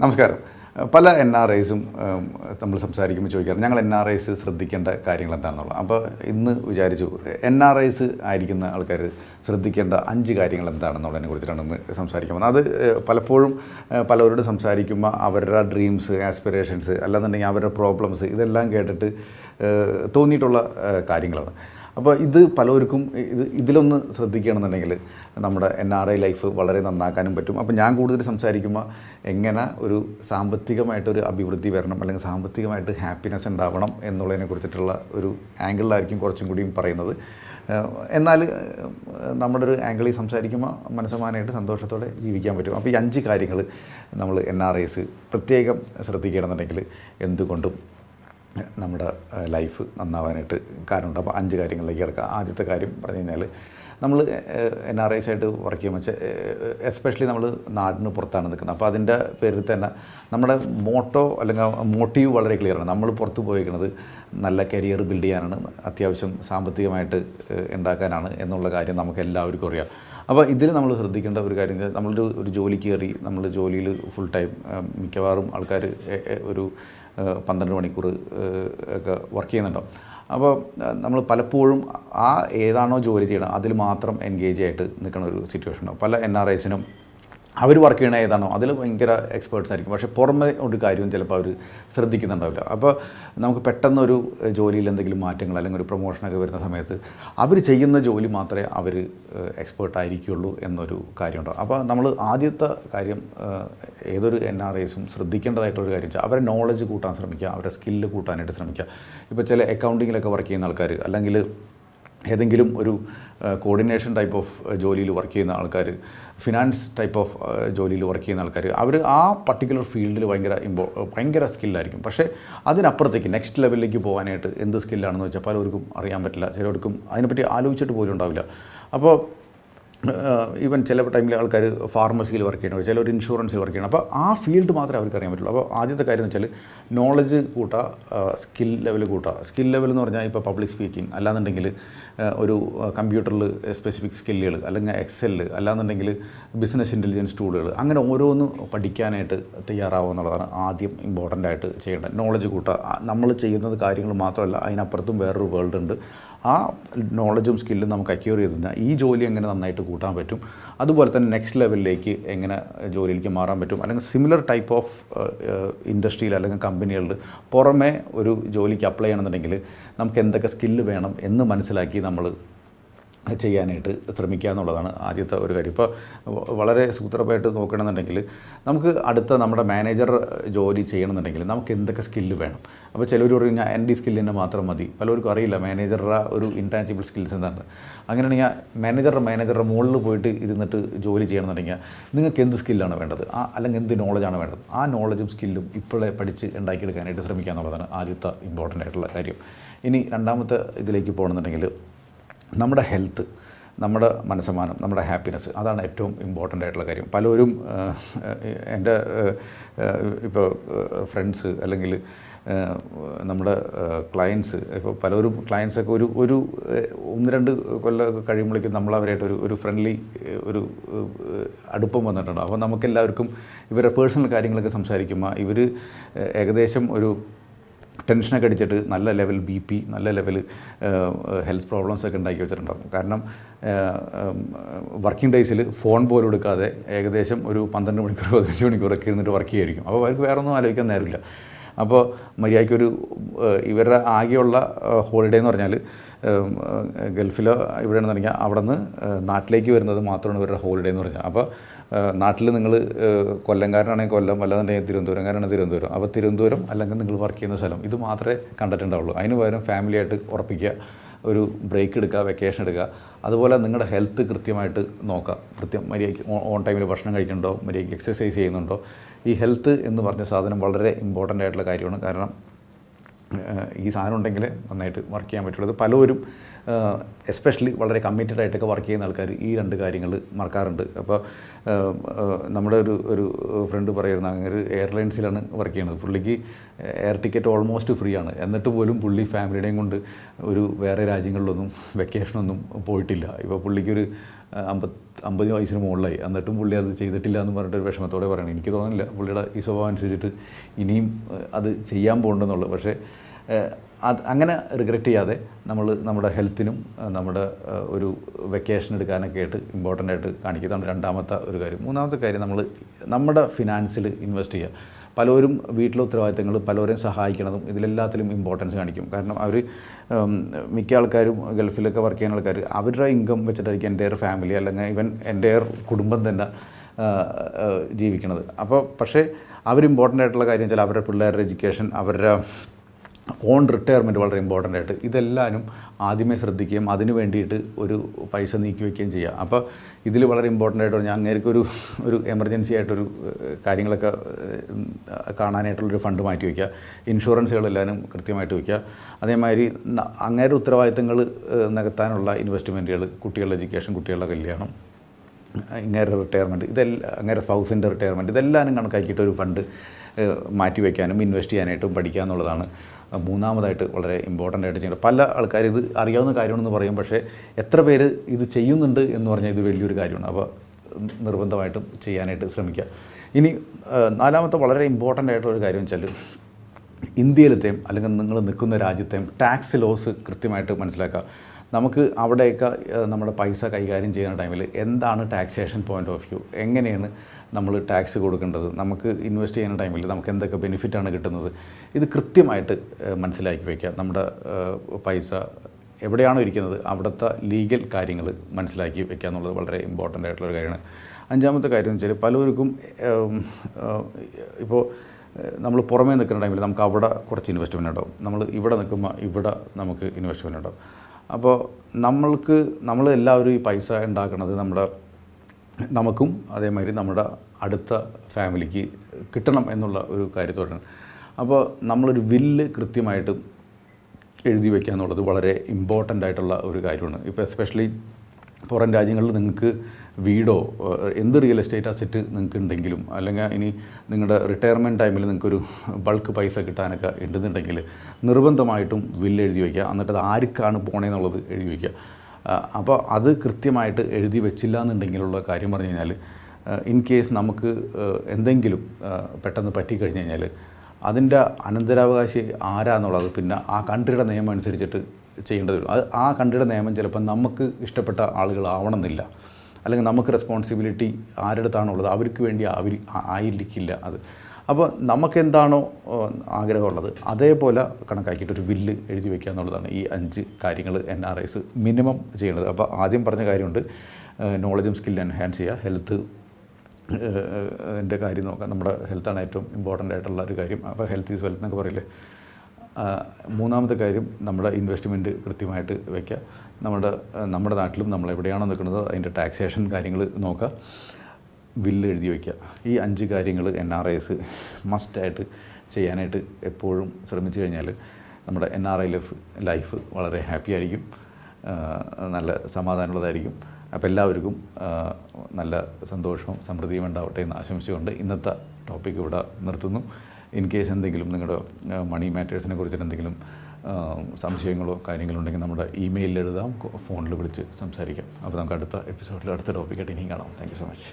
നമസ്കാരം. പല N R ഐസും നമ്മൾ സംസാരിക്കുമ്പോൾ ചോദിക്കാറ് ഞങ്ങൾ എൻ ആർ ഐസ് ശ്രദ്ധിക്കേണ്ട കാര്യങ്ങൾ എന്താണെന്നുള്ളത്? അപ്പോൾ ഇന്ന് വിചാരിച്ചു എൻ ആർ ഐസ് ആയിരിക്കുന്ന ആൾക്കാർ ശ്രദ്ധിക്കേണ്ട അഞ്ച് കാര്യങ്ങൾ എന്താണെന്നുള്ളതിനെ കുറിച്ചിട്ടാണ് ഇന്ന് സംസാരിക്കാൻ അത് പലപ്പോഴും പലവരോട് സംസാരിക്കുമ്പോൾ അവരുടെ ഡ്രീംസ് ആസ്പിറേഷൻസ് അല്ലാന്നുണ്ടെങ്കിൽ അവരുടെ പ്രോബ്ലംസ് ഇതെല്ലാം കേട്ടിട്ട് തോന്നിയിട്ടുള്ള കാര്യങ്ങളാണ്. അപ്പോൾ ഇത് പലർക്കും ഇത് ഇതിലൊന്ന് ശ്രദ്ധിക്കുകയാണെന്നുണ്ടെങ്കിൽ നമ്മുടെ എൻ ആർ ഐ ലൈഫ് വളരെ നന്നാക്കാനും പറ്റും. അപ്പോൾ ഞാൻ കൂടുതൽ സംസാരിക്കുമ്പോൾ എങ്ങനെ ഒരു സാമ്പത്തികമായിട്ടൊരു അഭിവൃദ്ധി വരണം അല്ലെങ്കിൽ സാമ്പത്തികമായിട്ട് ഹാപ്പിനെസ് ഉണ്ടാവണം എന്നുള്ളതിനെ കുറിച്ചിട്ടുള്ള ഒരു ആംഗിളിലായിരിക്കും കുറച്ചും കൂടിയും പറയുന്നത്. എന്നാൽ നമ്മുടെ ഒരു ആംഗിളിൽ സംസാരിക്കുമ്പോൾ മനസ്സമാനമായിട്ട് സന്തോഷത്തോടെ ജീവിക്കാൻ പറ്റും. അപ്പോൾ ഈ അഞ്ച് കാര്യങ്ങൾ നമ്മൾ എൻ ആർ ഐസ് പ്രത്യേകം ശ്രദ്ധിക്കണമെന്നുണ്ടെങ്കിൽ എന്തുകൊണ്ടും നമ്മുടെ ലൈഫ് നന്നാവാനായിട്ട് കാരണമുണ്ട്. അപ്പോൾ അഞ്ച് കാര്യങ്ങളിലേക്ക് കിടക്കാം. ആദ്യത്തെ കാര്യം പറഞ്ഞു കഴിഞ്ഞാൽ നമ്മൾ എൻ ആർ ഐസ് ആയിട്ട് വർക്ക് ചെയ്യുമ്പോൾ എസ്പെഷ്യലി നമ്മൾ നാടിന് പുറത്താണ് നിൽക്കുന്നത്. അപ്പോൾ അതിന്റെ പേരിൽ തന്നെ നമ്മുടെ മോട്ടോ അല്ലെങ്കിൽ മോട്ടീവ് വളരെ ക്ലിയറാണ് നമ്മൾ പുറത്ത് പോയിരിക്കുന്നത് നല്ല കരിയർ ബിൽഡ് ചെയ്യാനാണ് അത്യാവശ്യം സാമ്പത്തികമായിട്ട് ഉണ്ടാക്കാനാണ് എന്നുള്ള കാര്യം നമുക്ക് എല്ലാവർക്കും അറിയാം. അപ്പോൾ ഇതിൽ നമ്മൾ ശ്രദ്ധിക്കേണ്ട ഒരു കാര്യം നമ്മളൊരു ഒരു ജോലിക്ക് കയറി നമ്മൾ ജോലിയിൽ ഫുൾ ടൈം മിക്കവാറും ആൾക്കാർ ഒരു പന്ത്രണ്ട് മണിക്കൂർ ഒക്കെ വർക്ക് ചെയ്യുന്നുണ്ടോ? അപ്പോൾ നമ്മൾ പലപ്പോഴും ആ ഏതാണോ ജോലി ചെയ്യണം അതിൽ മാത്രം എൻഗേജ് ആയിട്ട് നിൽക്കുന്ന ഒരു സിറ്റുവേഷൻ ഉണ്ടാവും പല എൻ ആർ ഐസിനും അവർ വർക്ക് ചെയ്യണ ഏതാണോ അതിൽ ഭയങ്കര എക്സ്പേർട്സ് ആയിരിക്കും. പക്ഷേ പുറമെ ഒരു കാര്യവും ചിലപ്പോൾ അവർ ശ്രദ്ധിക്കുന്നുണ്ടാവില്ല. അപ്പോൾ നമുക്ക് പെട്ടെന്നൊരു ജോലിയിൽ എന്തെങ്കിലും മാറ്റങ്ങൾ അല്ലെങ്കിൽ ഒരു പ്രൊമോഷനൊക്കെ വരുന്ന സമയത്ത് അവർ ചെയ്യുന്ന ജോലി മാത്രമേ അവർ എക്സ്പേർട്ട് ആയിരിക്കുള്ളൂ എന്നൊരു കാര്യമുണ്ടാവും അപ്പോൾ നമ്മൾ ആദ്യത്തെ കാര്യം ഏതൊരു എൻ ആർ ഐസും ശ്രദ്ധിക്കേണ്ടതായിട്ടുള്ളൊരു കാര്യം വെച്ചാൽ അവരെ നോളജ് കൂട്ടാൻ ശ്രമിക്കുക അവരുടെ സ്കില്ല് കൂട്ടാനായിട്ട് ശ്രമിക്കുക. ഇപ്പോൾ ചില അക്കൗണ്ടിങ്ങിലൊക്കെ വർക്ക് ചെയ്യുന്ന ആൾക്കാർ അല്ലെങ്കിൽ ഏതെങ്കിലും ഒരു കോർഡിനേഷൻ ടൈപ്പ് ഓഫ് ജോലിയിൽ വർക്ക് ചെയ്യുന്ന ആൾക്കാർ ഫിനാൻസ് ടൈപ്പ് ഓഫ് ജോലിയിൽ വർക്ക് ചെയ്യുന്ന ആൾക്കാർ അവർ ആ പർട്ടിക്കുലർ ഫീൽഡിൽ ഭയങ്കര ഇമ്പോ ഭയങ്കര സ്കില്ലായിരിക്കും പക്ഷേ അതിനപ്പുറത്തേക്ക് നെക്സ്റ്റ് ലെവലിലേക്ക് പോകാനായിട്ട് എന്ത് സ്കില്ലാണെന്ന് വെച്ചാൽ പലർക്കും അറിയാൻ പറ്റില്ല. ചിലർക്കും അതിനെപ്പറ്റി ആലോചിച്ചിട്ട് പോലും ഉണ്ടാവില്ല. അപ്പോൾ ഈവൻ ചില ടൈമിൽ ആൾക്കാർ ഫാർമസിയിൽ വർക്ക് ചെയ്യണം ചിലർ ഇൻഷുറൻസിൽ വർക്ക് ചെയ്യണം അപ്പോൾ ആ ഫീൽഡ് മാത്രമേ അവർക്ക് അറിയാൻ പറ്റുള്ളൂ. അപ്പോൾ ആദ്യത്തെ കാര്യം എന്ന് വെച്ചാൽ നോളജ് കൂട്ടുക സ്കിൽ ലെവൽ കൂട്ടുക സ്കിൽ ലെവൽ എന്ന് പറഞ്ഞാൽ ഇപ്പോൾ പബ്ലിക് സ്പീക്കിംഗ് അല്ലാന്നുണ്ടെങ്കിൽ ഒരു കമ്പ്യൂട്ടറിൽ സ്പെസിഫിക് സ്കില്ലുകൾ അല്ലെങ്കിൽ എക്സെൽ അല്ലാന്നുണ്ടെങ്കിൽ ബിസിനസ് ഇന്റലിജൻസ് ടൂളുകൾ അങ്ങനെ ഓരോന്നും പഠിക്കാനായിട്ട് തയ്യാറാവുക എന്നുള്ളതാണ് ആദ്യം ഇമ്പോർട്ടന്റ് ആയിട്ട് ചെയ്യേണ്ടത്. നോളജ് കൂട്ടുക നമ്മൾ ചെയ്യുന്നത് കാര്യങ്ങൾ മാത്രമല്ല അതിനപ്പുറത്തും വേറൊരു വേൾഡ് ഉണ്ട്. ആ നോളജും സ്കില്ലും നമുക്ക് അക്യൂർ ചെയ്ത് കഴിഞ്ഞാൽ ഈ ജോലി എങ്ങനെ നന്നായിട്ട് കൂട്ടാൻ പറ്റും? അതുപോലെ തന്നെ നെക്സ്റ്റ് ലെവലിലേക്ക് എങ്ങനെ ജോലിയിലേക്ക് മാറാൻ പറ്റും? അല്ലെങ്കിൽ സിമിലർ ടൈപ്പ് ഓഫ് ഇൻഡസ്ട്രിയിൽ അല്ലെങ്കിൽ കമ്പനികളിൽ പുറമേ ഒരു ജോലിക്ക് അപ്ലൈ ചെയ്യണമെന്നുണ്ടെങ്കിൽ നമുക്ക് എന്തൊക്കെ സ്കില്ല് വേണം എന്ന് മനസ്സിലാക്കി നമ്മൾ ചെയ്യാനായിട്ട് ശ്രമിക്കുക എന്നുള്ളതാണ് ആദ്യത്തെ ഒരു കാര്യം. ഇപ്പോൾ വളരെ സൂത്രമായിട്ട് നോക്കണമെന്നുണ്ടെങ്കിൽ നമുക്ക് അടുത്ത നമ്മുടെ മാനേജർ ജോലി ചെയ്യണമെന്നുണ്ടെങ്കിൽ നമുക്ക് എന്തൊക്കെ സ്കില്ല് വേണം? അപ്പോൾ ചിലർ പറയും ഞാൻ എന്റെ സ്കില്ലിനെ മാത്രം മതി. പലർക്കും അറിയില്ല മാനേജറുടെ ഒരു ഇൻടാഞ്ചിബിൾ സ്കിൽസ് എന്താണ് അങ്ങനെയാണെങ്കിൽ മാനേജറുടെ മാനേജറുടെ മുകളിൽ പോയിട്ട് ഇരുന്നിട്ട് ജോലി ചെയ്യണമെന്നുണ്ടെങ്കിൽ നിങ്ങൾക്ക് എന്ത് സ്കില്ലാണ് വേണ്ടത്? ആ അല്ലെങ്കിൽ എന്ത് നോളജാണ് വേണ്ടത്? ആ നോളജും സ്കില്ലും ഇപ്പോഴേ പഠിച്ച് ഉണ്ടാക്കിയെടുക്കാനായിട്ട് ശ്രമിക്കുക എന്നുള്ളതാണ് ആദ്യത്തെ ഇമ്പോർട്ടന്റ് ആയിട്ടുള്ള കാര്യം. ഇനി രണ്ടാമത്തെ ഇതിലേക്ക് പോകണമെന്നുണ്ടെങ്കിൽ നമ്മുടെ ഹെൽത്ത് നമ്മുടെ മനസ്സമാനം നമ്മുടെ ഹാപ്പിനെസ് അതാണ് ഏറ്റവും ഇമ്പോർട്ടന്റ് ആയിട്ടുള്ള കാര്യം. പലരും എന്റെ ഇപ്പോൾ ഫ്രണ്ട്സ് അല്ലെങ്കിൽ നമ്മുടെ ക്ലയൻസ് ഇപ്പോൾ പലരും ക്ലയൻസൊക്കെ ഒരു ഒരു ഒന്ന് രണ്ട് കൊല്ലം കഴിയുമ്പോഴേക്കും നമ്മൾ ഒരു ഒരു ഫ്രണ്ട്ലി ഒരു അടുപ്പം വന്നിട്ടുണ്ട്. അപ്പോൾ നമുക്കെല്ലാവർക്കും ഇവരുടെ പേഴ്സണൽ കാര്യങ്ങളൊക്കെ സംസാരിക്കുമ്പോൾ ഇവർ ഏകദേശം ഒരു ടെൻഷനൊക്കെ അടിച്ചിട്ട് നല്ല ലെവൽ ബി പി നല്ല ലെവൽ ഹെൽത്ത് പ്രോബ്ലംസ് ഒക്കെ ഉണ്ടാക്കി വെച്ചിട്ടുണ്ടാകും കാരണം വർക്കിംഗ് ഡേയ്സിൽ ഫോൺ പോലും എടുക്കാതെ ഏകദേശം ഒരു പന്ത്രണ്ട് മണിക്കൂർ പതിനഞ്ച് മണിക്കൂറൊക്കെ ഇരുന്നിട്ട് വർക്ക് ചെയ്യുമായിരിക്കും അപ്പോൾ അവർക്ക് വേറെ ഒന്നും ആലോചിക്കാൻ നേരമില്ല. അപ്പോൾ മര്യാദയ്ക്കൊരു ഇവരുടെ ആകെയുള്ള ഹോളിഡേ എന്ന് പറഞ്ഞാൽ ഗൾഫിലോ ഇവിടെയാണെന്ന് പറഞ്ഞാൽ അവിടെ നിന്ന് നാട്ടിലേക്ക് വരുന്നത് മാത്രമാണ് ഇവരുടെ ഹോളിഡേ എന്ന് പറഞ്ഞാൽ അപ്പോൾ നാട്ടിൽ നിങ്ങൾ കൊല്ലംകാരനാണെങ്കിൽ കൊല്ലം അല്ലാന്നുണ്ടെങ്കിൽ തിരുവനന്തപുരംകാരാണ് തിരുവനന്തപുരം. അപ്പോൾ തിരുവനന്തപുരം അല്ലെങ്കിൽ നിങ്ങൾ വർക്ക് ചെയ്യുന്ന സ്ഥലം ഇത് മാത്രമേ കണ്ടിട്ടുണ്ടാവുള്ളൂ. അതിന് പകരം ഫാമിലിയായിട്ട് ഉറപ്പിക്കുക ഒരു ബ്രേക്ക് എടുക്കുക വെക്കേഷൻ എടുക്കുക. അതുപോലെ നിങ്ങളുടെ ഹെൽത്ത് കൃത്യമായിട്ട് നോക്കുക. കൃത്യം മര്യാദയ്ക്ക് ഓൺ ടൈമിൽ ഭക്ഷണം കഴിക്കുന്നുണ്ടോ മര്യാദയ്ക്ക് എക്സസൈസ് ചെയ്യുന്നുണ്ടോ. ഈ ഹെൽത്ത് എന്ന് പറഞ്ഞ സാധനം വളരെ ഇമ്പോർട്ടന്റ് ആയിട്ടുള്ള കാര്യമാണ്. കാരണം ഈ സാധനം ഉണ്ടെങ്കിൽ നന്നായിട്ട് വർക്ക് ചെയ്യാൻ പറ്റുള്ളൂ. പലവരും എസ്പെഷ്യലി വളരെ കമ്മിറ്റഡ് ആയിട്ടൊക്കെ വർക്ക് ചെയ്യുന്ന ആൾക്കാർ ഈ രണ്ട് കാര്യങ്ങൾ മറക്കാറുണ്ട്. അപ്പോൾ നമ്മുടെ ഒരു ഒരു ഫ്രണ്ട് പറയുന്ന അങ്ങനെ ഒരു എയർലൈൻസിലാണ് വർക്ക് ചെയ്യുന്നത്. പുള്ളിക്ക് എയർ ടിക്കറ്റ് ഓൾമോസ്റ്റ് ഫ്രീ ആണ്. എന്നിട്ട് പോലും പുള്ളി ഫാമിലിയുടെയും കൊണ്ട് ഒരു വേറെ രാജ്യങ്ങളിലൊന്നും വെക്കേഷനൊന്നും പോയിട്ടില്ല. ഇപ്പോൾ പുള്ളിക്കൊരു അമ്പത് അമ്പത് വയസ്സിന് മുകളിലായി. എന്നിട്ടും പുള്ളി അത് ചെയ്തിട്ടില്ല എന്ന് പറഞ്ഞിട്ട് ഒരു വിഷമത്തോടെ പറയണം. എനിക്ക് തോന്നുന്നില്ല പുള്ളിയുടെ ഈ സ്വഭാവം അനുസരിച്ചിട്ട് ഇനിയും അത് ചെയ്യാൻ പോകണ്ടെന്നുള്ളു പക്ഷേ അത് അങ്ങനെ റിഗ്രറ്റ് ചെയ്യാതെ നമ്മൾ നമ്മുടെ ഹെൽത്തിനും നമ്മുടെ ഒരു വെക്കേഷൻ എടുക്കാനൊക്കെ ആയിട്ട് ഇമ്പോർട്ടന്റ് ആയിട്ട് കാണിക്കുന്നതാണ് രണ്ടാമത്തെ ഒരു കാര്യം. മൂന്നാമത്തെ കാര്യം നമ്മൾ നമ്മുടെ ഫിനാൻസിൽ ഇൻവെസ്റ്റ് ചെയ്യുക. പലരും വീട്ടിലെ ഉത്തരവാദിത്തങ്ങൾ പലരെയും സഹായിക്കണതും ഇതിലെല്ലാത്തിലും ഇമ്പോർട്ടൻസ് കാണിക്കും. കാരണം അവർ മിക്ക ആൾക്കാരും ഗൾഫിലൊക്കെ വർക്ക് ചെയ്യുന്ന ആൾക്കാർ അവരുടെ ഇൻകം വെച്ചിട്ടായിരിക്കും എന്റെ ഫാമിലി അല്ലെങ്കിൽ ഇവൻ എന്റെ കുടുംബം തന്നെ ജീവിക്കണത്. അപ്പോൾ പക്ഷേ അവർ ഇമ്പോർട്ടന്റ് ആയിട്ടുള്ള കാര്യം വെച്ചാൽ അവരുടെ പിള്ളേരുടെ എഡ്യൂക്കേഷൻ അവരുടെ ഓൺ റിട്ടയർമെന്റ് വളരെ ഇമ്പോർട്ടന്റ് ആയിട്ട് ഇതെല്ലാവരും ആദ്യമേ ശ്രദ്ധിക്കുകയും അതിന് വേണ്ടിയിട്ട് ഒരു പൈസ നീക്കി വയ്ക്കുകയും ചെയ്യുക. അപ്പോൾ ഇതിൽ വളരെ ഇമ്പോർട്ടന്റ് ആയിട്ട് ഞാൻ അങ്ങേക്ക് ഒരു ഒരു എമർജൻസി ആയിട്ടൊരു കാര്യങ്ങളൊക്കെ കാണാനായിട്ടുള്ളൊരു ഫണ്ട് മാറ്റി വയ്ക്കുക ഇൻഷുറൻസുകളെല്ലാവരും കൃത്യമായിട്ട് വയ്ക്കുക അതേമാതിരി ന- ഉത്തരവാദിത്തങ്ങൾ നികത്താനുള്ള ഇൻവെസ്റ്റ്മെന്റുകൾ കുട്ടികളുടെ എഡ്യൂക്കേഷൻ കുട്ടികളുടെ കല്യാണം ഇങ്ങേരുടെ റിട്ടയർമെന്റ് ഇതെല്ലാം അങ്ങേരെ സ്പൗസിന്റെ റിട്ടയർമെന്റ് ഇതെല്ലാവരും കണക്കാക്കിയിട്ട് ഒരു ഫണ്ട് മാറ്റി വയ്ക്കാനും ഇൻവെസ്റ്റ് ചെയ്യാനായിട്ടും പഠിക്കുക എന്നുള്ളതാണ്. മൂന്നാമതായിട്ട് വളരെ ഇമ്പോർട്ടന്റ് ആയിട്ട് ചെയ്യുന്നത് പല ആൾക്കാർ ഇത് അറിയാവുന്ന കാര്യമാണെന്ന് പറയും പക്ഷേ എത്ര പേര് ഇത് ചെയ്യുന്നുണ്ട് എന്ന് പറഞ്ഞാൽ ഇത് വലിയൊരു കാര്യമാണ്. അപ്പോൾ നിർബന്ധമായിട്ടും ചെയ്യാനായിട്ട് ശ്രമിക്കുക. ഇനി നാലാമത്തെ വളരെ ഇമ്പോർട്ടന്റ് ആയിട്ടുള്ള ഒരു കാര്യം വെച്ചാൽ ഇന്ത്യയിലത്തെയും അല്ലെങ്കിൽ നിങ്ങൾ നിൽക്കുന്ന രാജ്യത്തെയും ടാക്സ് ലോസ് കൃത്യമായിട്ട് മനസ്സിലാക്കുക. നമുക്ക് അവിടെയൊക്കെ നമ്മുടെ പൈസ കൈകാര്യം ചെയ്യുന്ന ടൈമിൽ എന്താണ് ടാക്സേഷൻ പോയിന്റ് ഓഫ് വ്യൂ എങ്ങനെയാണ് നമ്മൾ ടാക്സ് കൊടുക്കേണ്ടത്? നമുക്ക് ഇൻവെസ്റ്റ് ചെയ്യുന്ന ടൈമിൽ നമുക്ക് എന്തൊക്കെ ബെനിഫിറ്റാണ് കിട്ടുന്നത്? ഇത് കൃത്യമായിട്ട് മനസ്സിലാക്കി വയ്ക്കുക നമ്മുടെ പൈസ എവിടെയാണോ ഇരിക്കുന്നത് അവിടുത്തെ ലീഗൽ കാര്യങ്ങൾ മനസ്സിലാക്കി വെക്കുക എന്നുള്ളത് വളരെ ഇമ്പോർട്ടന്റ് ആയിട്ടുള്ള ഒരു കാര്യമാണ്. അഞ്ചാമത്തെ കാര്യം എന്ന് വെച്ചാൽ പലവർക്കും ഇപ്പോൾ നമ്മൾ പുറമേ നിൽക്കുന്ന ടൈമിൽ നമുക്ക് അവിടെ കുറച്ച് ഇൻവെസ്റ്റ്മെന്റ് ഉണ്ടാവും. നമ്മൾ ഇവിടെ നിൽക്കുമ്പോൾ ഇവിടെ നമുക്ക് ഇൻവെസ്റ്റ്മെന്റ് ഉണ്ടാവും. അപ്പോൾ നമ്മൾക്ക് നമ്മൾ എല്ലാവരും ഈ പൈസ ഉണ്ടാക്കുന്നത് നമ്മുടെ നമുക്കും അതേമാതിരി നമ്മുടെ അടുത്ത ഫാമിലിക്ക് കിട്ടണം എന്നുള്ള ഒരു കാര്യത്തോടെയാണ്. അപ്പോൾ നമ്മളൊരു വില്ല് കൃത്യമായിട്ട് എഴുതി വയ്ക്കുക എന്നുള്ളത് വളരെ ഇമ്പോർട്ടന്റ് ആയിട്ടുള്ള ഒരു കാര്യമാണ്. ഇപ്പോൾ എസ്പെഷ്യലി പുറം രാജ്യങ്ങളിൽ നിങ്ങൾക്ക് വീടോ എന്ത് റിയൽ എസ്റ്റേറ്റ് അസറ്റ് നിങ്ങൾക്ക് ഉണ്ടെങ്കിലും അല്ലെങ്കിൽ ഇനി നിങ്ങളുടെ റിട്ടയർമെന്റ് ടൈമിൽ നിങ്ങൾക്കൊരു ബൾക്ക് പൈസ കിട്ടാനൊക്കെ ഉണ്ടെന്നുണ്ടെങ്കിൽ നിർബന്ധമായിട്ടും വില്ല് എഴുതി വയ്ക്കുക. എന്നിട്ട് അത് ആർക്കാണ് പോണേന്നുള്ളത് എഴുതി വയ്ക്കുക. അപ്പോൾ അത് കൃത്യമായിട്ട് എഴുതി വെച്ചില്ല എന്നുണ്ടെങ്കിലുള്ള കാര്യം പറഞ്ഞു കഴിഞ്ഞാൽ ഇൻ കേസ് നമുക്ക് എന്തെങ്കിലും പെട്ടെന്ന് പറ്റിക്കഴിഞ്ഞ് കഴിഞ്ഞാൽ അതിന്റെ അനന്തരാവകാശി ആരാന്നുള്ളത് പിന്നെ ആ കൺട്രിയുടെ നിയമം അനുസരിച്ചിട്ട് ചെയ്യേണ്ടത് വരും. അത് ആ കൺട്രിയുടെ നിയമം ചിലപ്പോൾ നമുക്ക് ഇഷ്ടപ്പെട്ട ആളുകളാവണമെന്നില്ല. അല്ലെങ്കിൽ നമുക്ക് റെസ്പോൺസിബിലിറ്റി ആരുടെ അടുത്താണുള്ളത് അവർക്ക് വേണ്ടി അവർ ആയിരിക്കില്ല അത്. അപ്പോൾ നമുക്കെന്താണോ ആഗ്രഹമുള്ളത്? അതേപോലെ കണക്കാക്കിയിട്ട് ഒരു ബില്ല് എഴുതി വയ്ക്കുക എന്നുള്ളതാണ് ഈ അഞ്ച് കാര്യങ്ങൾ എൻ ആർ ഐസ് മിനിമം ചെയ്യേണ്ടത് അപ്പോൾ ആദ്യം പറഞ്ഞ കാര്യമുണ്ട്. നോളജും സ്കിൽ എൻഹാൻസ് ചെയ്യുക. ഹെൽത്ത് എന്റെ കാര്യം നോക്കാം. നമ്മുടെ ഹെൽത്താണ് ഏറ്റവും ഇമ്പോർട്ടന്റ് ആയിട്ടുള്ള ഒരു കാര്യം. അപ്പോൾ ഹെൽത്ത് ഈസ് വെൽത്ത് എന്നൊക്കെ പറയില്ലേ? മൂന്നാമത്തെ കാര്യം നമ്മുടെ ഇൻവെസ്റ്റ്മെന്റ് കൃത്യമായിട്ട് വയ്ക്കുക നമ്മുടെ നമ്മുടെ നാട്ടിലും നമ്മൾ എവിടെയാണോ നിൽക്കുന്നത് അതിന്റെ ടാക്സേഷൻ കാര്യങ്ങൾ നോക്കുക ബില്ല് എഴുതി വയ്ക്കുക ഈ അഞ്ച് കാര്യങ്ങൾ എൻ ആർ ഐസ് മസ്റ്റായിട്ട് ചെയ്യാനായിട്ട് എപ്പോഴും ശ്രമിച്ചു കഴിഞ്ഞാൽ നമ്മുടെ N R I life life വളരെ ഹാപ്പി ആയിരിക്കും. നല്ല സമാധാനമുള്ളതായിരിക്കും. അപ്പോൾ എല്ലാവർക്കും നല്ല സന്തോഷവും സമൃദ്ധിയും ഉണ്ടാവട്ടെ എന്ന് ആശംസിച്ചുകൊണ്ട് ഇന്നത്തെ ടോപ്പിക് ഇവിടെ നിർത്തുന്നു. ഇൻ കേസ് എന്തെങ്കിലും നിങ്ങളുടെ മണി മാറ്റേഴ്സിനെ കുറിച്ചിട്ട് എന്തെങ്കിലും സംശയങ്ങളോ കാര്യങ്ങളോ ഉണ്ടെങ്കിൽ നമ്മുടെ ഇമെയിലിൽ എഴുതാം ഫോണിൽ വിളിച്ച് സംസാരിക്കാം. അപ്പോൾ നമുക്ക് അടുത്ത എപ്പിസോഡിൽ അടുത്ത ടോപ്പിക്കായിട്ട് ഇനിയും കാണാം. Thank so much